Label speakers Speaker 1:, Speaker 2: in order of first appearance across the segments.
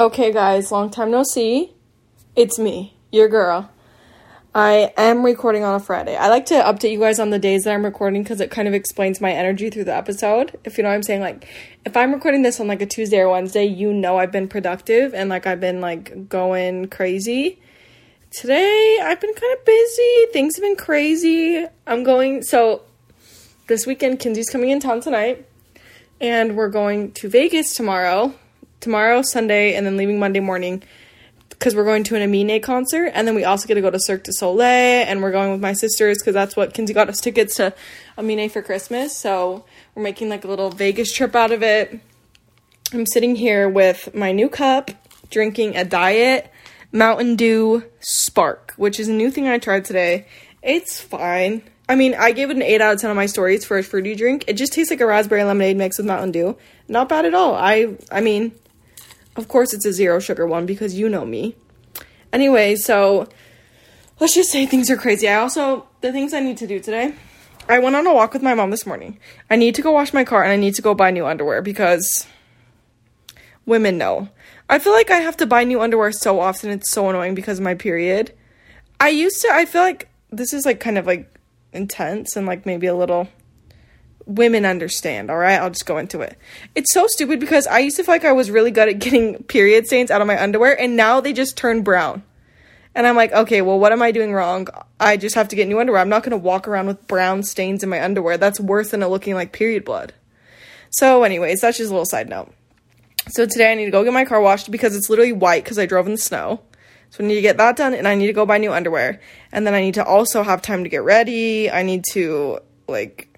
Speaker 1: Okay, guys, long time no see. It's me, your girl. I am recording on a Friday. I like to update you guys on the days that I'm recording because it kind of explains my energy through the episode. If you know what I'm saying, like if I'm recording this on like a Tuesday or Wednesday, you know I've been productive and like I've been like going crazy. Today I've been kind of busy. Things have been crazy. I'm going so this weekend Kinsey's coming in town tonight and we're going to Vegas tomorrow. Tomorrow, Sunday, and then leaving Monday morning because we're going to an Amine concert, and then we also get to go to Cirque du Soleil, and we're going with my sisters because that's what Kinsey got us tickets to Amine for Christmas. So we're making like a little Vegas trip out of it. I'm sitting here with my new cup, drinking a diet Mountain Dew Spark, which is a new thing I tried today. It's fine. I mean, I gave it an 8 out of 10 on my stories for a fruity drink. It just tastes like a raspberry lemonade mixed with Mountain Dew. Not bad at all. I I mean, of course, it's a zero sugar one because you know me. Anyway, so let's just say things are crazy. I also, the things I need to do today, I went on a walk with my mom this morning. I need to go wash my car and I need to go buy new underwear because women know. I feel like I have to buy new underwear so often, it's so annoying because of my period. I used to, I feel like this is like kind of like intense and like maybe a little women understand, all right? I'll just go into it. It's so stupid because I used to feel like I was really good at getting period stains out of my underwear, and now they just turn brown. And I'm like, okay, well, what am I doing wrong? I just have to get new underwear. I'm not going to walk around with brown stains in my underwear. That's worse than it looking like period blood. So, anyways, that's just a little side note. So, today I need to go get my car washed because it's literally white because I drove in the snow. So, I need to get that done and I need to go buy new underwear. And then I need to also have time to get ready. I need to, like,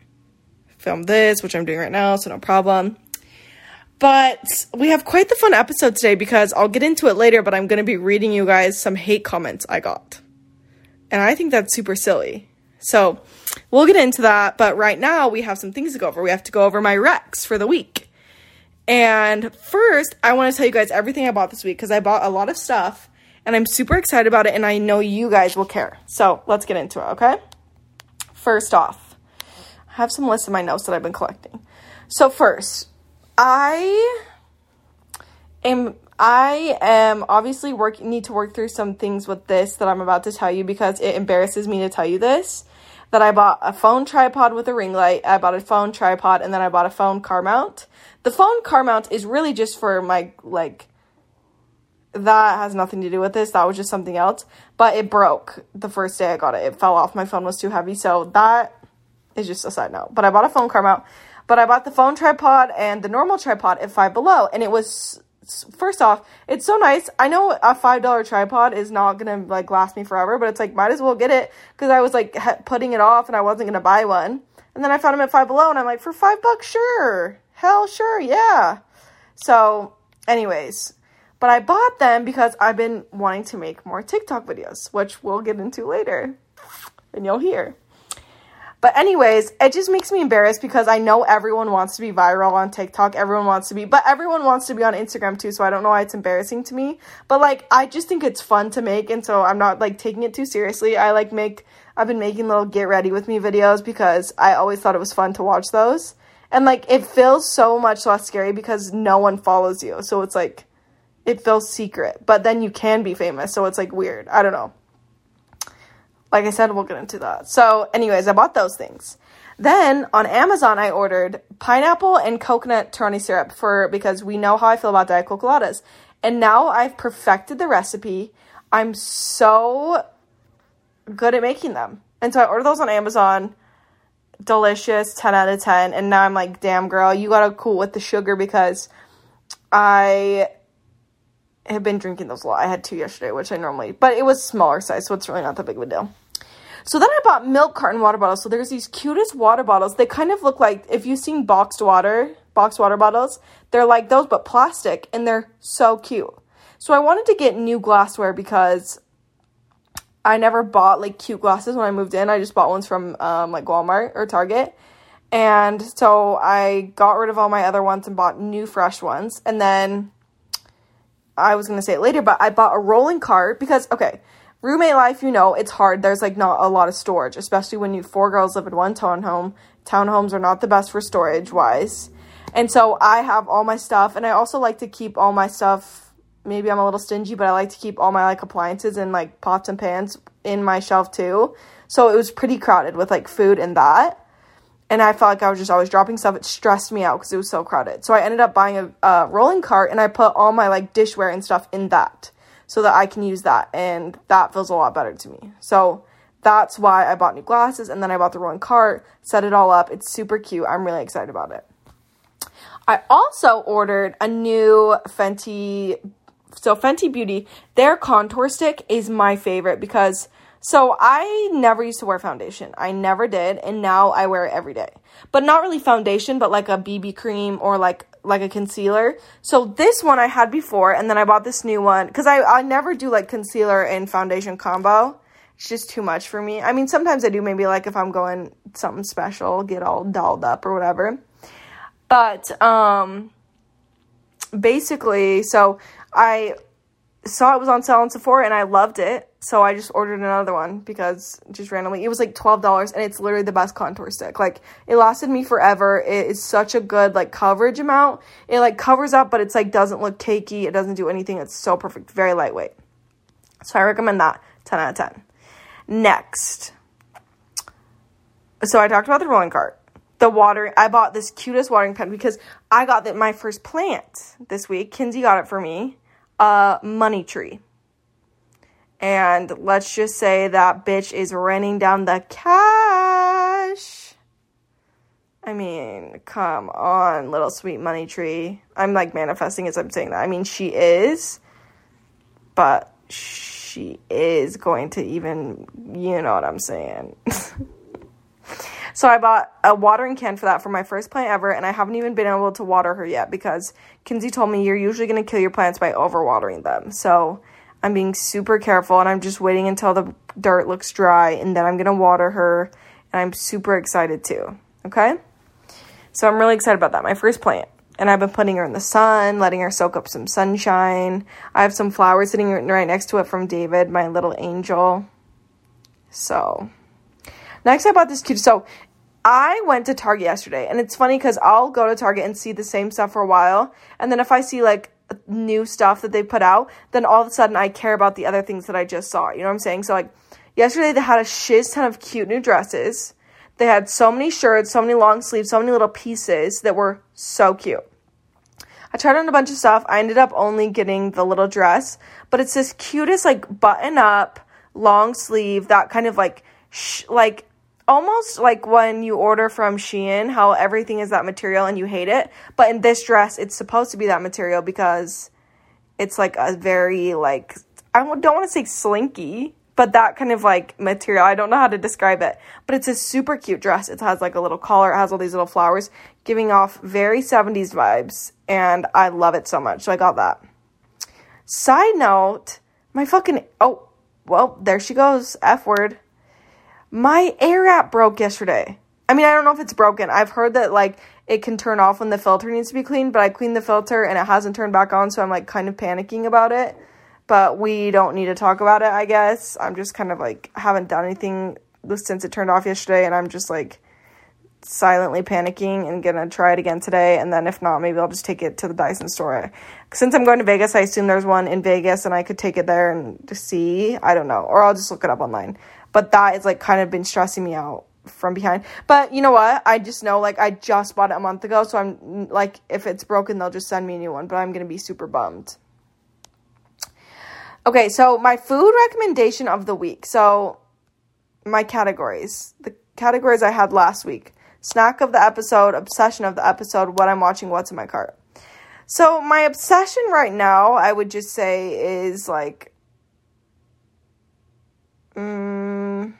Speaker 1: film this, which I'm doing right now, so no problem. But we have quite the fun episode today because I'll get into it later, but I'm going to be reading you guys some hate comments I got. And I think that's super silly. So we'll get into that, but right now we have some things to go over. We have to go over my Rex for the week. And first, I want to tell you guys everything I bought this week because I bought a lot of stuff and I'm super excited about it and I know you guys will care. So let's get into it, okay? First off, I have some lists in my notes that I've been collecting. So first, I am I am obviously work need to work through some things with this that I'm about to tell you because it embarrasses me to tell you this. That I bought a phone tripod with a ring light, I bought a phone tripod, and then I bought a phone car mount. The phone car mount is really just for my like that has nothing to do with this. That was just something else. But it broke the first day I got it. It fell off. My phone was too heavy. So that is just a side note. But I bought a phone car mount. But I bought the phone tripod and the normal tripod at Five Below, and it was first off, it's so nice. I know a five dollar tripod is not gonna like last me forever, but it's like might as well get it because I was like putting it off and I wasn't gonna buy one. And then I found them at Five Below, and I'm like, for five bucks, sure, hell, sure, yeah. So, anyways, but I bought them because I've been wanting to make more TikTok videos, which we'll get into later, and you'll hear. But anyways, it just makes me embarrassed because I know everyone wants to be viral on TikTok. Everyone wants to be, but everyone wants to be on Instagram too. So I don't know why it's embarrassing to me. But like, I just think it's fun to make. And so I'm not like taking it too seriously. I like make, I've been making little get ready with me videos because I always thought it was fun to watch those. And like, it feels so much less scary because no one follows you. So it's like, it feels secret. But then you can be famous. So it's like weird. I don't know. Like I said, we'll get into that. So, anyways, I bought those things. Then on Amazon, I ordered pineapple and coconut Torani syrup for because we know how I feel about Diet Coladas. And now I've perfected the recipe. I'm so good at making them. And so I ordered those on Amazon. Delicious, 10 out of 10. And now I'm like, damn, girl, you gotta cool with the sugar because I have been drinking those a lot. I had two yesterday, which I normally, but it was smaller size, so it's really not that big of a deal. So then I bought milk carton water bottles. So there's these cutest water bottles. They kind of look like if you've seen boxed water, boxed water bottles, they're like those but plastic and they're so cute. So I wanted to get new glassware because I never bought like cute glasses when I moved in. I just bought ones from um, like Walmart or Target. And so I got rid of all my other ones and bought new fresh ones. And then I was going to say it later, but I bought a rolling cart because okay, roommate life, you know, it's hard. There's like not a lot of storage, especially when you four girls live in one townhome. Townhomes are not the best for storage wise. And so I have all my stuff and I also like to keep all my stuff maybe I'm a little stingy, but I like to keep all my like appliances and like pots and pans in my shelf too. So it was pretty crowded with like food and that. And I felt like I was just always dropping stuff. It stressed me out because it was so crowded. So I ended up buying a, a rolling cart and I put all my like dishware and stuff in that so that I can use that. And that feels a lot better to me. So that's why I bought new glasses and then I bought the rolling cart, set it all up. It's super cute. I'm really excited about it. I also ordered a new Fenty so Fenty Beauty, their contour stick is my favorite because so I never used to wear foundation. I never did, and now I wear it every day. But not really foundation, but like a BB cream or like like a concealer. So this one I had before, and then I bought this new one because I I never do like concealer and foundation combo. It's just too much for me. I mean, sometimes I do maybe like if I'm going something special, get all dolled up or whatever. But um basically, so I saw it was on sale on Sephora and I loved it. So I just ordered another one because just randomly it was like twelve dollars and it's literally the best contour stick. Like it lasted me forever. It is such a good like coverage amount. It like covers up, but it's like doesn't look cakey. It doesn't do anything. It's so perfect, very lightweight. So I recommend that. Ten out of ten. Next. So I talked about the rolling cart. The water I bought this cutest watering pen because I got that my first plant this week. Kinsey got it for me a money tree. And let's just say that bitch is raining down the cash. I mean, come on, little sweet money tree. I'm like manifesting as I'm saying that. I mean, she is, but she is going to even, you know what I'm saying. So I bought a watering can for that for my first plant ever, and I haven't even been able to water her yet because Kinsey told me you're usually going to kill your plants by overwatering them. So I'm being super careful, and I'm just waiting until the dirt looks dry, and then I'm going to water her, and I'm super excited too. Okay? So I'm really excited about that. My first plant. And I've been putting her in the sun, letting her soak up some sunshine. I have some flowers sitting right next to it from David, my little angel. So Next, I bought this cute. So I went to Target yesterday, and it's funny because I'll go to Target and see the same stuff for a while, and then if I see like new stuff that they put out, then all of a sudden I care about the other things that I just saw. You know what I'm saying? So like yesterday they had a shiz ton of cute new dresses. They had so many shirts, so many long sleeves, so many little pieces that were so cute. I tried on a bunch of stuff. I ended up only getting the little dress, but it's this cutest like button up long sleeve that kind of like sh- like almost like when you order from Shein, how everything is that material and you hate it. But in this dress, it's supposed to be that material because it's like a very like I don't want to say slinky, but that kind of like material. I don't know how to describe it, but it's a super cute dress. It has like a little collar, it has all these little flowers, giving off very 70s vibes, and I love it so much. So I got that. Side note, my fucking oh, well, there she goes. F word. My air app broke yesterday. I mean, I don't know if it's broken. I've heard that like it can turn off when the filter needs to be cleaned, but I cleaned the filter and it hasn't turned back on, so I'm like kind of panicking about it. But we don't need to talk about it, I guess. I'm just kind of like haven't done anything since it turned off yesterday and I'm just like silently panicking and gonna try it again today and then if not maybe i'll just take it to the dyson store since i'm going to vegas i assume there's one in vegas and i could take it there and see i don't know or i'll just look it up online but that is like kind of been stressing me out from behind. But you know what? I just know like I just bought it a month ago, so I'm like if it's broken, they'll just send me a new one, but I'm going to be super bummed. Okay, so my food recommendation of the week. So my categories. The categories I had last week. Snack of the episode, obsession of the episode, what I'm watching, what's in my cart. So my obsession right now, I would just say is like mm,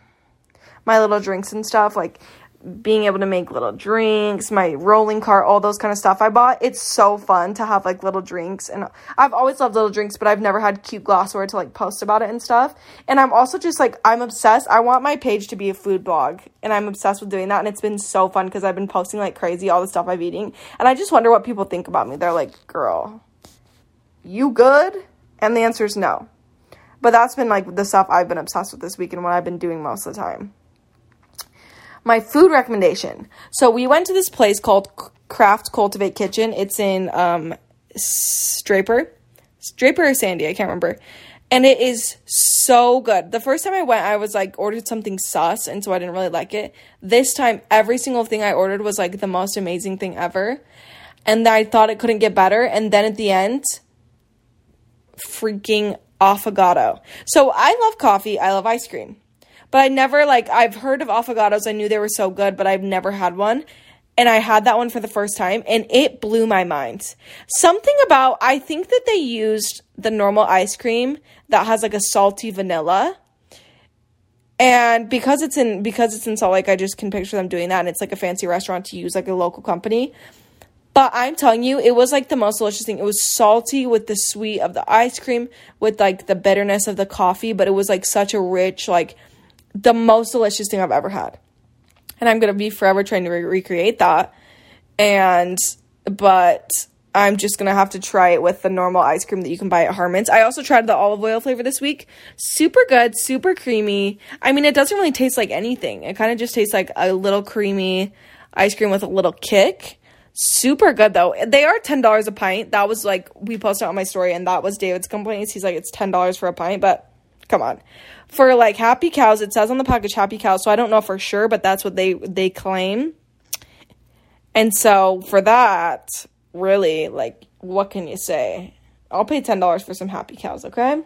Speaker 1: my little drinks and stuff, like being able to make little drinks, my rolling cart, all those kind of stuff I bought. It's so fun to have like little drinks. And I've always loved little drinks, but I've never had cute glassware to like post about it and stuff. And I'm also just like, I'm obsessed. I want my page to be a food blog. And I'm obsessed with doing that. And it's been so fun because I've been posting like crazy all the stuff I've eating. And I just wonder what people think about me. They're like, girl, you good? And the answer is no. But that's been like the stuff I've been obsessed with this week and what I've been doing most of the time. My food recommendation. So we went to this place called Craft Cultivate Kitchen. It's in um, Draper. Draper or Sandy, I can't remember. And it is so good. The first time I went, I was like, ordered something sus, and so I didn't really like it. This time, every single thing I ordered was like the most amazing thing ever. And I thought it couldn't get better. And then at the end, freaking affogato. So I love coffee, I love ice cream. But I never like I've heard of affogatos. I knew they were so good, but I've never had one. And I had that one for the first time and it blew my mind. Something about I think that they used the normal ice cream that has like a salty vanilla. And because it's in because it's in Salt Lake, I just can picture them doing that and it's like a fancy restaurant to use like a local company. But I'm telling you, it was like the most delicious thing. It was salty with the sweet of the ice cream, with like the bitterness of the coffee, but it was like such a rich, like the most delicious thing I've ever had. And I'm going to be forever trying to re- recreate that. And, but I'm just going to have to try it with the normal ice cream that you can buy at Harmon's. I also tried the olive oil flavor this week. Super good, super creamy. I mean, it doesn't really taste like anything. It kind of just tastes like a little creamy ice cream with a little kick Super good though. They are ten dollars a pint. That was like we posted on my story, and that was David's complaints. He's like, it's ten dollars for a pint, but come on. For like happy cows, it says on the package happy cows, so I don't know for sure, but that's what they they claim. And so for that, really, like, what can you say? I'll pay ten dollars for some happy cows, okay?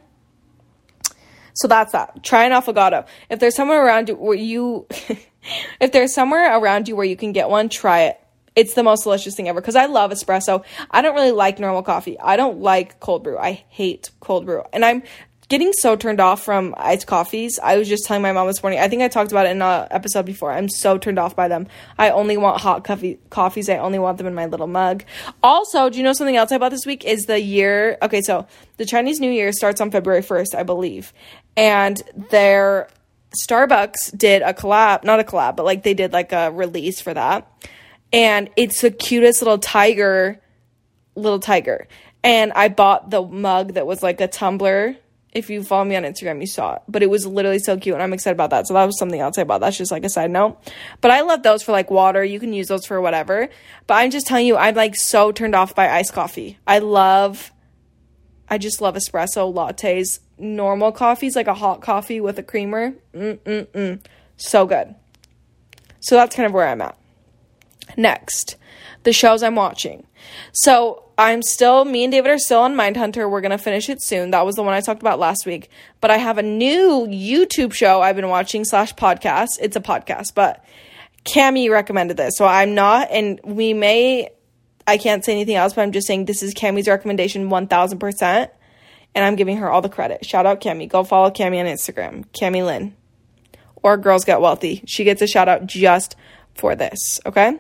Speaker 1: So that's that. Try an affogato. If there's somewhere around where you, if there's somewhere around you where you can get one, try it it's the most delicious thing ever because I love espresso. I don't really like normal coffee. I don't like cold brew. I hate cold brew. And I'm getting so turned off from iced coffees. I was just telling my mom this morning. I think I talked about it in an episode before. I'm so turned off by them. I only want hot coffee coffees. I only want them in my little mug. Also, do you know something else I bought this week? Is the year. Okay, so the Chinese New Year starts on February 1st, I believe. And their Starbucks did a collab, not a collab, but like they did like a release for that and it's the cutest little tiger little tiger. And i bought the mug that was like a tumbler. If you follow me on instagram you saw it. But it was literally so cute and i'm excited about that. So that was something else i bought. That's just like a side note. But i love those for like water. You can use those for whatever. But i'm just telling you i'm like so turned off by iced coffee. I love i just love espresso lattes. Normal coffees like a hot coffee with a creamer. Mm-mm-mm. so good. So that's kind of where i'm at Next, the shows I'm watching. So I'm still, me and David are still on Mindhunter. We're going to finish it soon. That was the one I talked about last week. But I have a new YouTube show I've been watching slash podcast. It's a podcast, but Cami recommended this. So I'm not, and we may, I can't say anything else, but I'm just saying this is Cami's recommendation 1000%. And I'm giving her all the credit. Shout out Cami. Go follow Cami on Instagram. Cami Lynn. Or Girls Get Wealthy. She gets a shout out just for this, okay?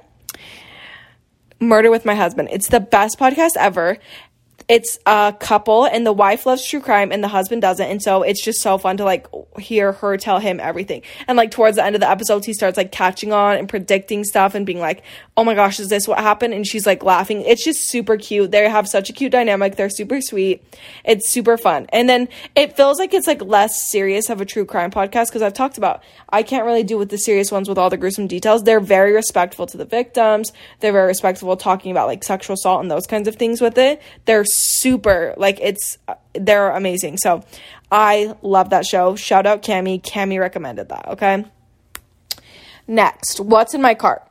Speaker 1: Murder with My Husband. It's the best podcast ever it's a couple and the wife loves true crime and the husband doesn't and so it's just so fun to like hear her tell him everything. And like towards the end of the episodes he starts like catching on and predicting stuff and being like oh my gosh is this what happened? And she's like laughing. It's just super cute. They have such a cute dynamic. They're super sweet. It's super fun. And then it feels like it's like less serious of a true crime podcast because i've talked about i can't really do with the serious ones with all the gruesome details. They're very respectful to the victims. They're very respectful talking about like sexual assault and those kinds of things with it. They're super like it's they're amazing. So I love that show. Shout out Cami. Cami recommended that, okay? Next, what's in my cart?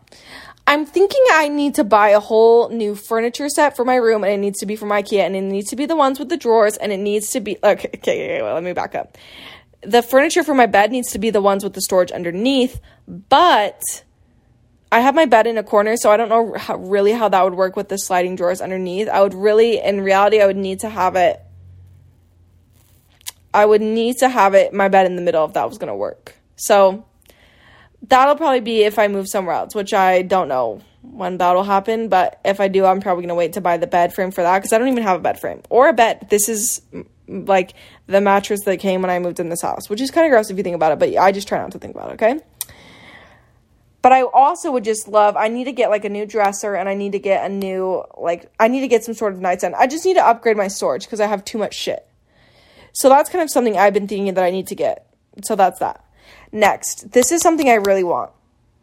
Speaker 1: I'm thinking I need to buy a whole new furniture set for my room and it needs to be from IKEA and it needs to be the ones with the drawers and it needs to be okay, okay, okay well, let me back up. The furniture for my bed needs to be the ones with the storage underneath, but I have my bed in a corner, so I don't know how, really how that would work with the sliding drawers underneath. I would really, in reality, I would need to have it. I would need to have it my bed in the middle if that was gonna work. So that'll probably be if I move somewhere else, which I don't know when that'll happen. But if I do, I'm probably gonna wait to buy the bed frame for that because I don't even have a bed frame or a bed. This is like the mattress that came when I moved in this house, which is kind of gross if you think about it. But I just try not to think about it. Okay. But I also would just love, I need to get like a new dresser and I need to get a new, like, I need to get some sort of nightstand. I just need to upgrade my storage because I have too much shit. So that's kind of something I've been thinking that I need to get. So that's that. Next, this is something I really want.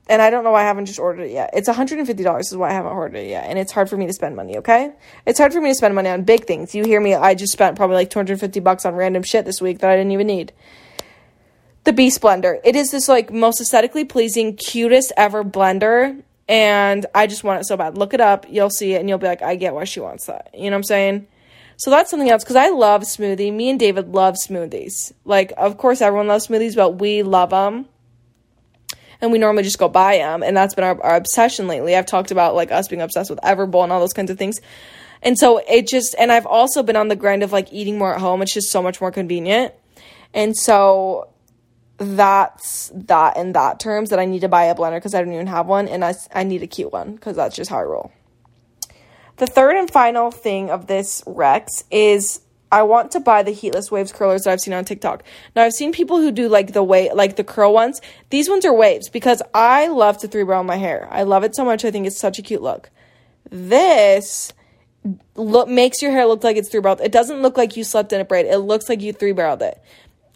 Speaker 1: and I don't know why I haven't just ordered it yet. It's $150 is why I haven't ordered it yet. And it's hard for me to spend money, okay? It's hard for me to spend money on big things. You hear me, I just spent probably like 250 bucks on random shit this week that I didn't even need. The Beast blender. It is this like most aesthetically pleasing, cutest ever blender. And I just want it so bad. Look it up, you'll see it, and you'll be like, I get why she wants that. You know what I'm saying? So that's something else because I love smoothie. Me and David love smoothies. Like, of course, everyone loves smoothies, but we love them and we normally just go buy them. And that's been our, our obsession lately. I've talked about like us being obsessed with Everbowl and all those kinds of things. And so it just, and I've also been on the grind of like eating more at home. It's just so much more convenient. And so that's that in that terms that I need to buy a blender because I don't even have one. And I, I need a cute one because that's just how I roll. The third and final thing of this Rex is I want to buy the heatless waves curlers that I've seen on TikTok. Now I've seen people who do like the way like the curl ones. These ones are waves because I love to three barrel my hair. I love it so much. I think it's such a cute look. This look makes your hair look like it's three barreled. It doesn't look like you slept in a braid. It looks like you three barreled it.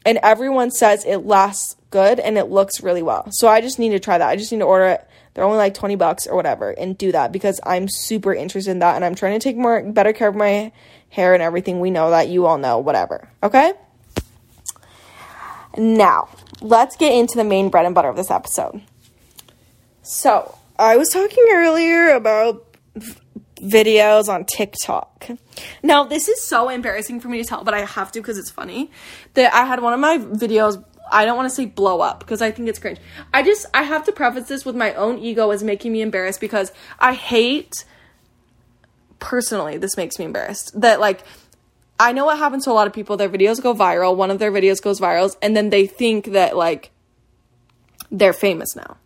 Speaker 1: And everyone says it lasts good and it looks really well. So I just need to try that. I just need to order it. They're only like 20 bucks or whatever and do that because I'm super interested in that and I'm trying to take more better care of my hair and everything. We know that. You all know, whatever. Okay? Now, let's get into the main bread and butter of this episode. So, I was talking earlier about videos on TikTok. Now, this is so embarrassing for me to tell, but I have to because it's funny. That I had one of my videos I don't want to say blow up because I think it's cringe. I just I have to preface this with my own ego as making me embarrassed because I hate personally, this makes me embarrassed. That like I know what happens to a lot of people. Their videos go viral. One of their videos goes viral, and then they think that like they're famous now.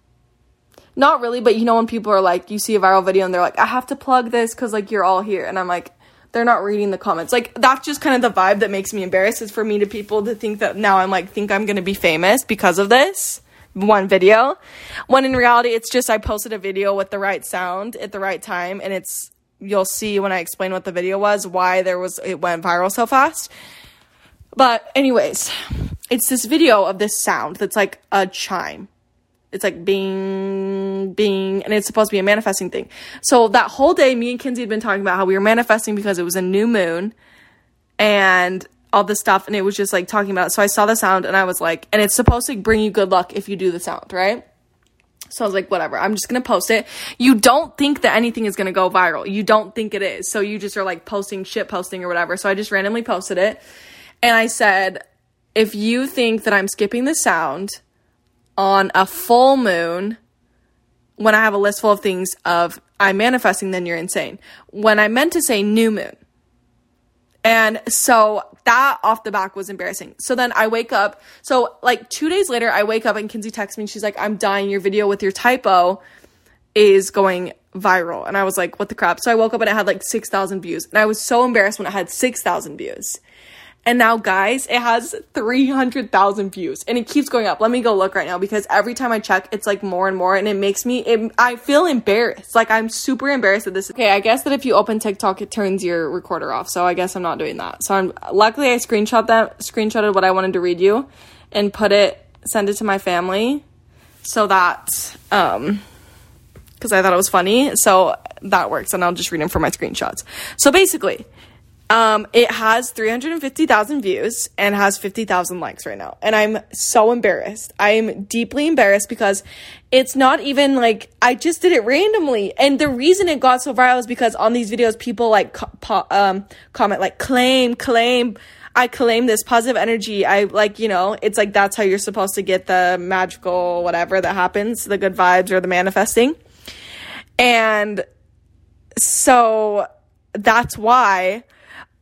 Speaker 1: Not really, but you know when people are like, you see a viral video and they're like, I have to plug this because like you're all here, and I'm like, they're not reading the comments. Like that's just kind of the vibe that makes me embarrassed. Is for me to people to think that now I'm like think I'm gonna be famous because of this one video when in reality it's just I posted a video with the right sound at the right time and it's you'll see when I explain what the video was why there was it went viral so fast. But anyways, it's this video of this sound that's like a chime. It's like bing, bing, and it's supposed to be a manifesting thing. So that whole day, me and Kinsey had been talking about how we were manifesting because it was a new moon and all this stuff, and it was just like talking about it. So I saw the sound and I was like, and it's supposed to bring you good luck if you do the sound, right? So I was like, whatever, I'm just gonna post it. You don't think that anything is gonna go viral. You don't think it is. So you just are like posting shit posting or whatever. So I just randomly posted it. And I said, if you think that I'm skipping the sound on a full moon, when I have a list full of things of I'm manifesting, then you're insane. When I meant to say new moon. And so that off the back was embarrassing. So then I wake up. So like two days later, I wake up and Kinsey texts me. and she's like, "I'm dying. Your video with your typo is going viral." And I was like, "What the crap?" So I woke up and it had like six thousand views, and I was so embarrassed when it had six thousand views. And now, guys, it has 300,000 views and it keeps going up. Let me go look right now because every time I check, it's like more and more and it makes me, it, I feel embarrassed. Like, I'm super embarrassed that this. Okay, I guess that if you open TikTok, it turns your recorder off. So I guess I'm not doing that. So I'm, luckily, I screenshot that, screenshotted what I wanted to read you and put it, send it to my family so that, um, because I thought it was funny. So that works, and I'll just read them for my screenshots. So basically, um, it has 350,000 views and has 50,000 likes right now. And I'm so embarrassed. I'm deeply embarrassed because it's not even like I just did it randomly. And the reason it got so viral is because on these videos, people like um, comment, like, claim, claim. I claim this positive energy. I like, you know, it's like that's how you're supposed to get the magical whatever that happens, the good vibes or the manifesting. And so that's why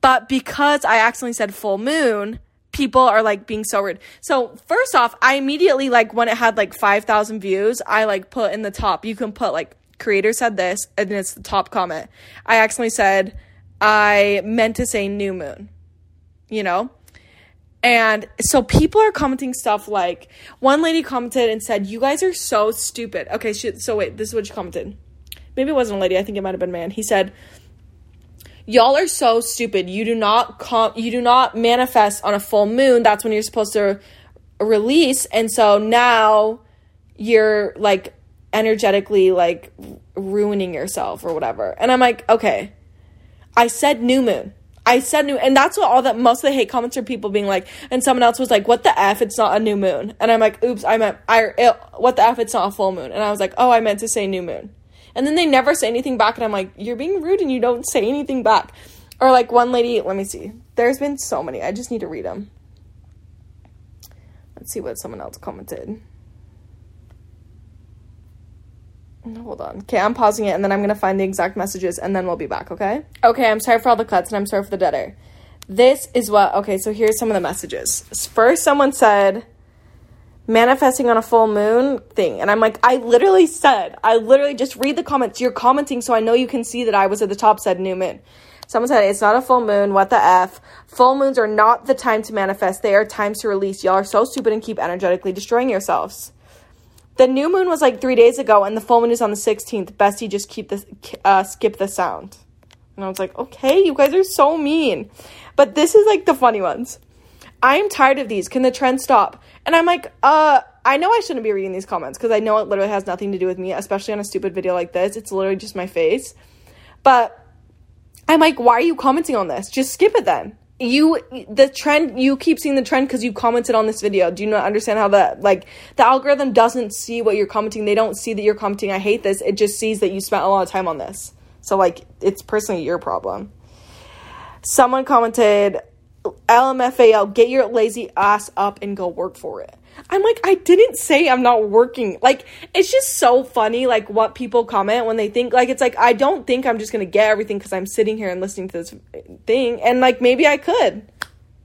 Speaker 1: but because I accidentally said full moon, people are like being so rude. So first off, I immediately like when it had like 5,000 views, I like put in the top, you can put like creator said this and it's the top comment. I accidentally said I meant to say new moon. You know? And so people are commenting stuff like one lady commented and said, "You guys are so stupid." Okay, so wait, this is what she commented. Maybe it wasn't a lady. I think it might have been a man. He said, y'all are so stupid. You do not com- you do not manifest on a full moon. That's when you're supposed to release. And so now you're like energetically like ruining yourself or whatever. And I'm like, okay, I said new moon. I said new, and that's what all that most of the hate comments are people being like, and someone else was like, "What the f? It's not a new moon." And I'm like, "Oops, I meant I. It, what the f? It's not a full moon." And I was like, "Oh, I meant to say new moon." And then they never say anything back, and I'm like, "You're being rude, and you don't say anything back." Or like one lady, let me see. There's been so many. I just need to read them. Let's see what someone else commented. Hold on. Okay, I'm pausing it and then I'm going to find the exact messages and then we'll be back, okay? Okay, I'm sorry for all the cuts and I'm sorry for the dead air. This is what, okay, so here's some of the messages. First, someone said, manifesting on a full moon thing. And I'm like, I literally said, I literally just read the comments. You're commenting so I know you can see that I was at the top, said new moon. Someone said, it's not a full moon. What the F? Full moons are not the time to manifest. They are times to release. Y'all are so stupid and keep energetically destroying yourselves. The new moon was like three days ago, and the full moon is on the 16th. Bestie, just keep this, uh, skip the sound. And I was like, okay, you guys are so mean. But this is like the funny ones. I am tired of these. Can the trend stop? And I'm like, uh, I know I shouldn't be reading these comments because I know it literally has nothing to do with me, especially on a stupid video like this. It's literally just my face. But I'm like, why are you commenting on this? Just skip it then you the trend you keep seeing the trend because you commented on this video do you not understand how that like the algorithm doesn't see what you're commenting they don't see that you're commenting i hate this it just sees that you spent a lot of time on this so like it's personally your problem someone commented lmfao get your lazy ass up and go work for it I'm like, I didn't say I'm not working. Like, it's just so funny, like, what people comment when they think, like, it's like, I don't think I'm just gonna get everything because I'm sitting here and listening to this thing. And, like, maybe I could.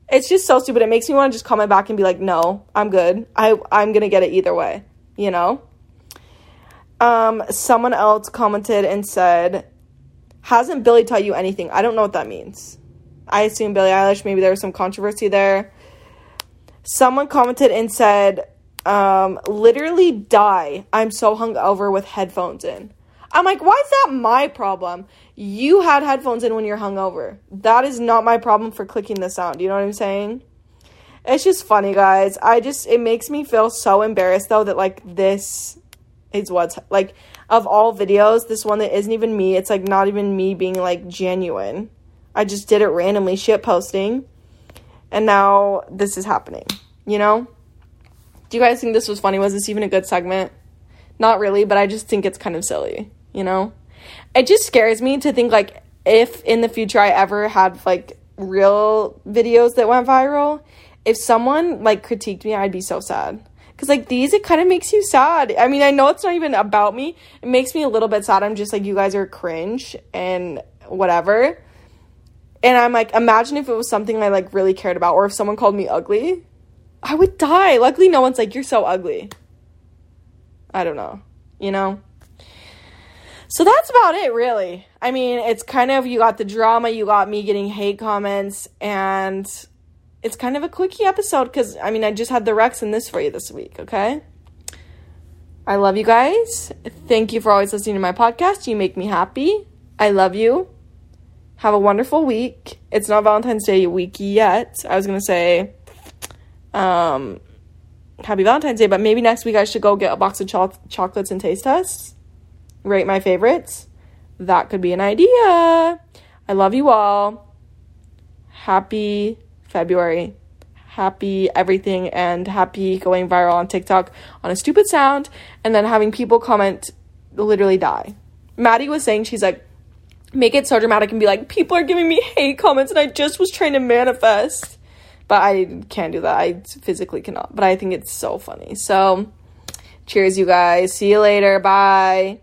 Speaker 1: It's just so stupid. It makes me want to just comment back and be like, no, I'm good. I, I'm gonna get it either way, you know? Um, someone else commented and said, Hasn't Billy taught you anything? I don't know what that means. I assume Billie Eilish, maybe there was some controversy there someone commented and said, um, literally die. I'm so hungover with headphones in. I'm like, why is that my problem? You had headphones in when you're hungover. That is not my problem for clicking the sound. Do you know what I'm saying? It's just funny, guys. I just, it makes me feel so embarrassed though that like this is what's like, of all videos, this one that isn't even me, it's like not even me being like genuine. I just did it randomly shit posting and now this is happening, you know? Do you guys think this was funny? Was this even a good segment? Not really, but I just think it's kind of silly, you know? It just scares me to think like if in the future I ever had like real videos that went viral, if someone like critiqued me, I'd be so sad. Cause like these, it kind of makes you sad. I mean, I know it's not even about me. It makes me a little bit sad. I'm just like, you guys are cringe and whatever. And I'm like, imagine if it was something I like really cared about, or if someone called me ugly, I would die. Luckily, no one's like, you're so ugly. I don't know, you know? So that's about it, really. I mean, it's kind of, you got the drama, you got me getting hate comments, and it's kind of a quickie episode because, I mean, I just had the Rex in this for you this week, okay? I love you guys. Thank you for always listening to my podcast. You make me happy. I love you. Have a wonderful week. It's not Valentine's Day week yet. I was going to say um, happy Valentine's Day, but maybe next week I should go get a box of cho- chocolates and taste tests. Rate my favorites. That could be an idea. I love you all. Happy February. Happy everything and happy going viral on TikTok on a stupid sound and then having people comment literally die. Maddie was saying she's like make it so dramatic and be like, people are giving me hate comments and I just was trying to manifest. But I can't do that. I physically cannot. But I think it's so funny. So, cheers, you guys. See you later. Bye.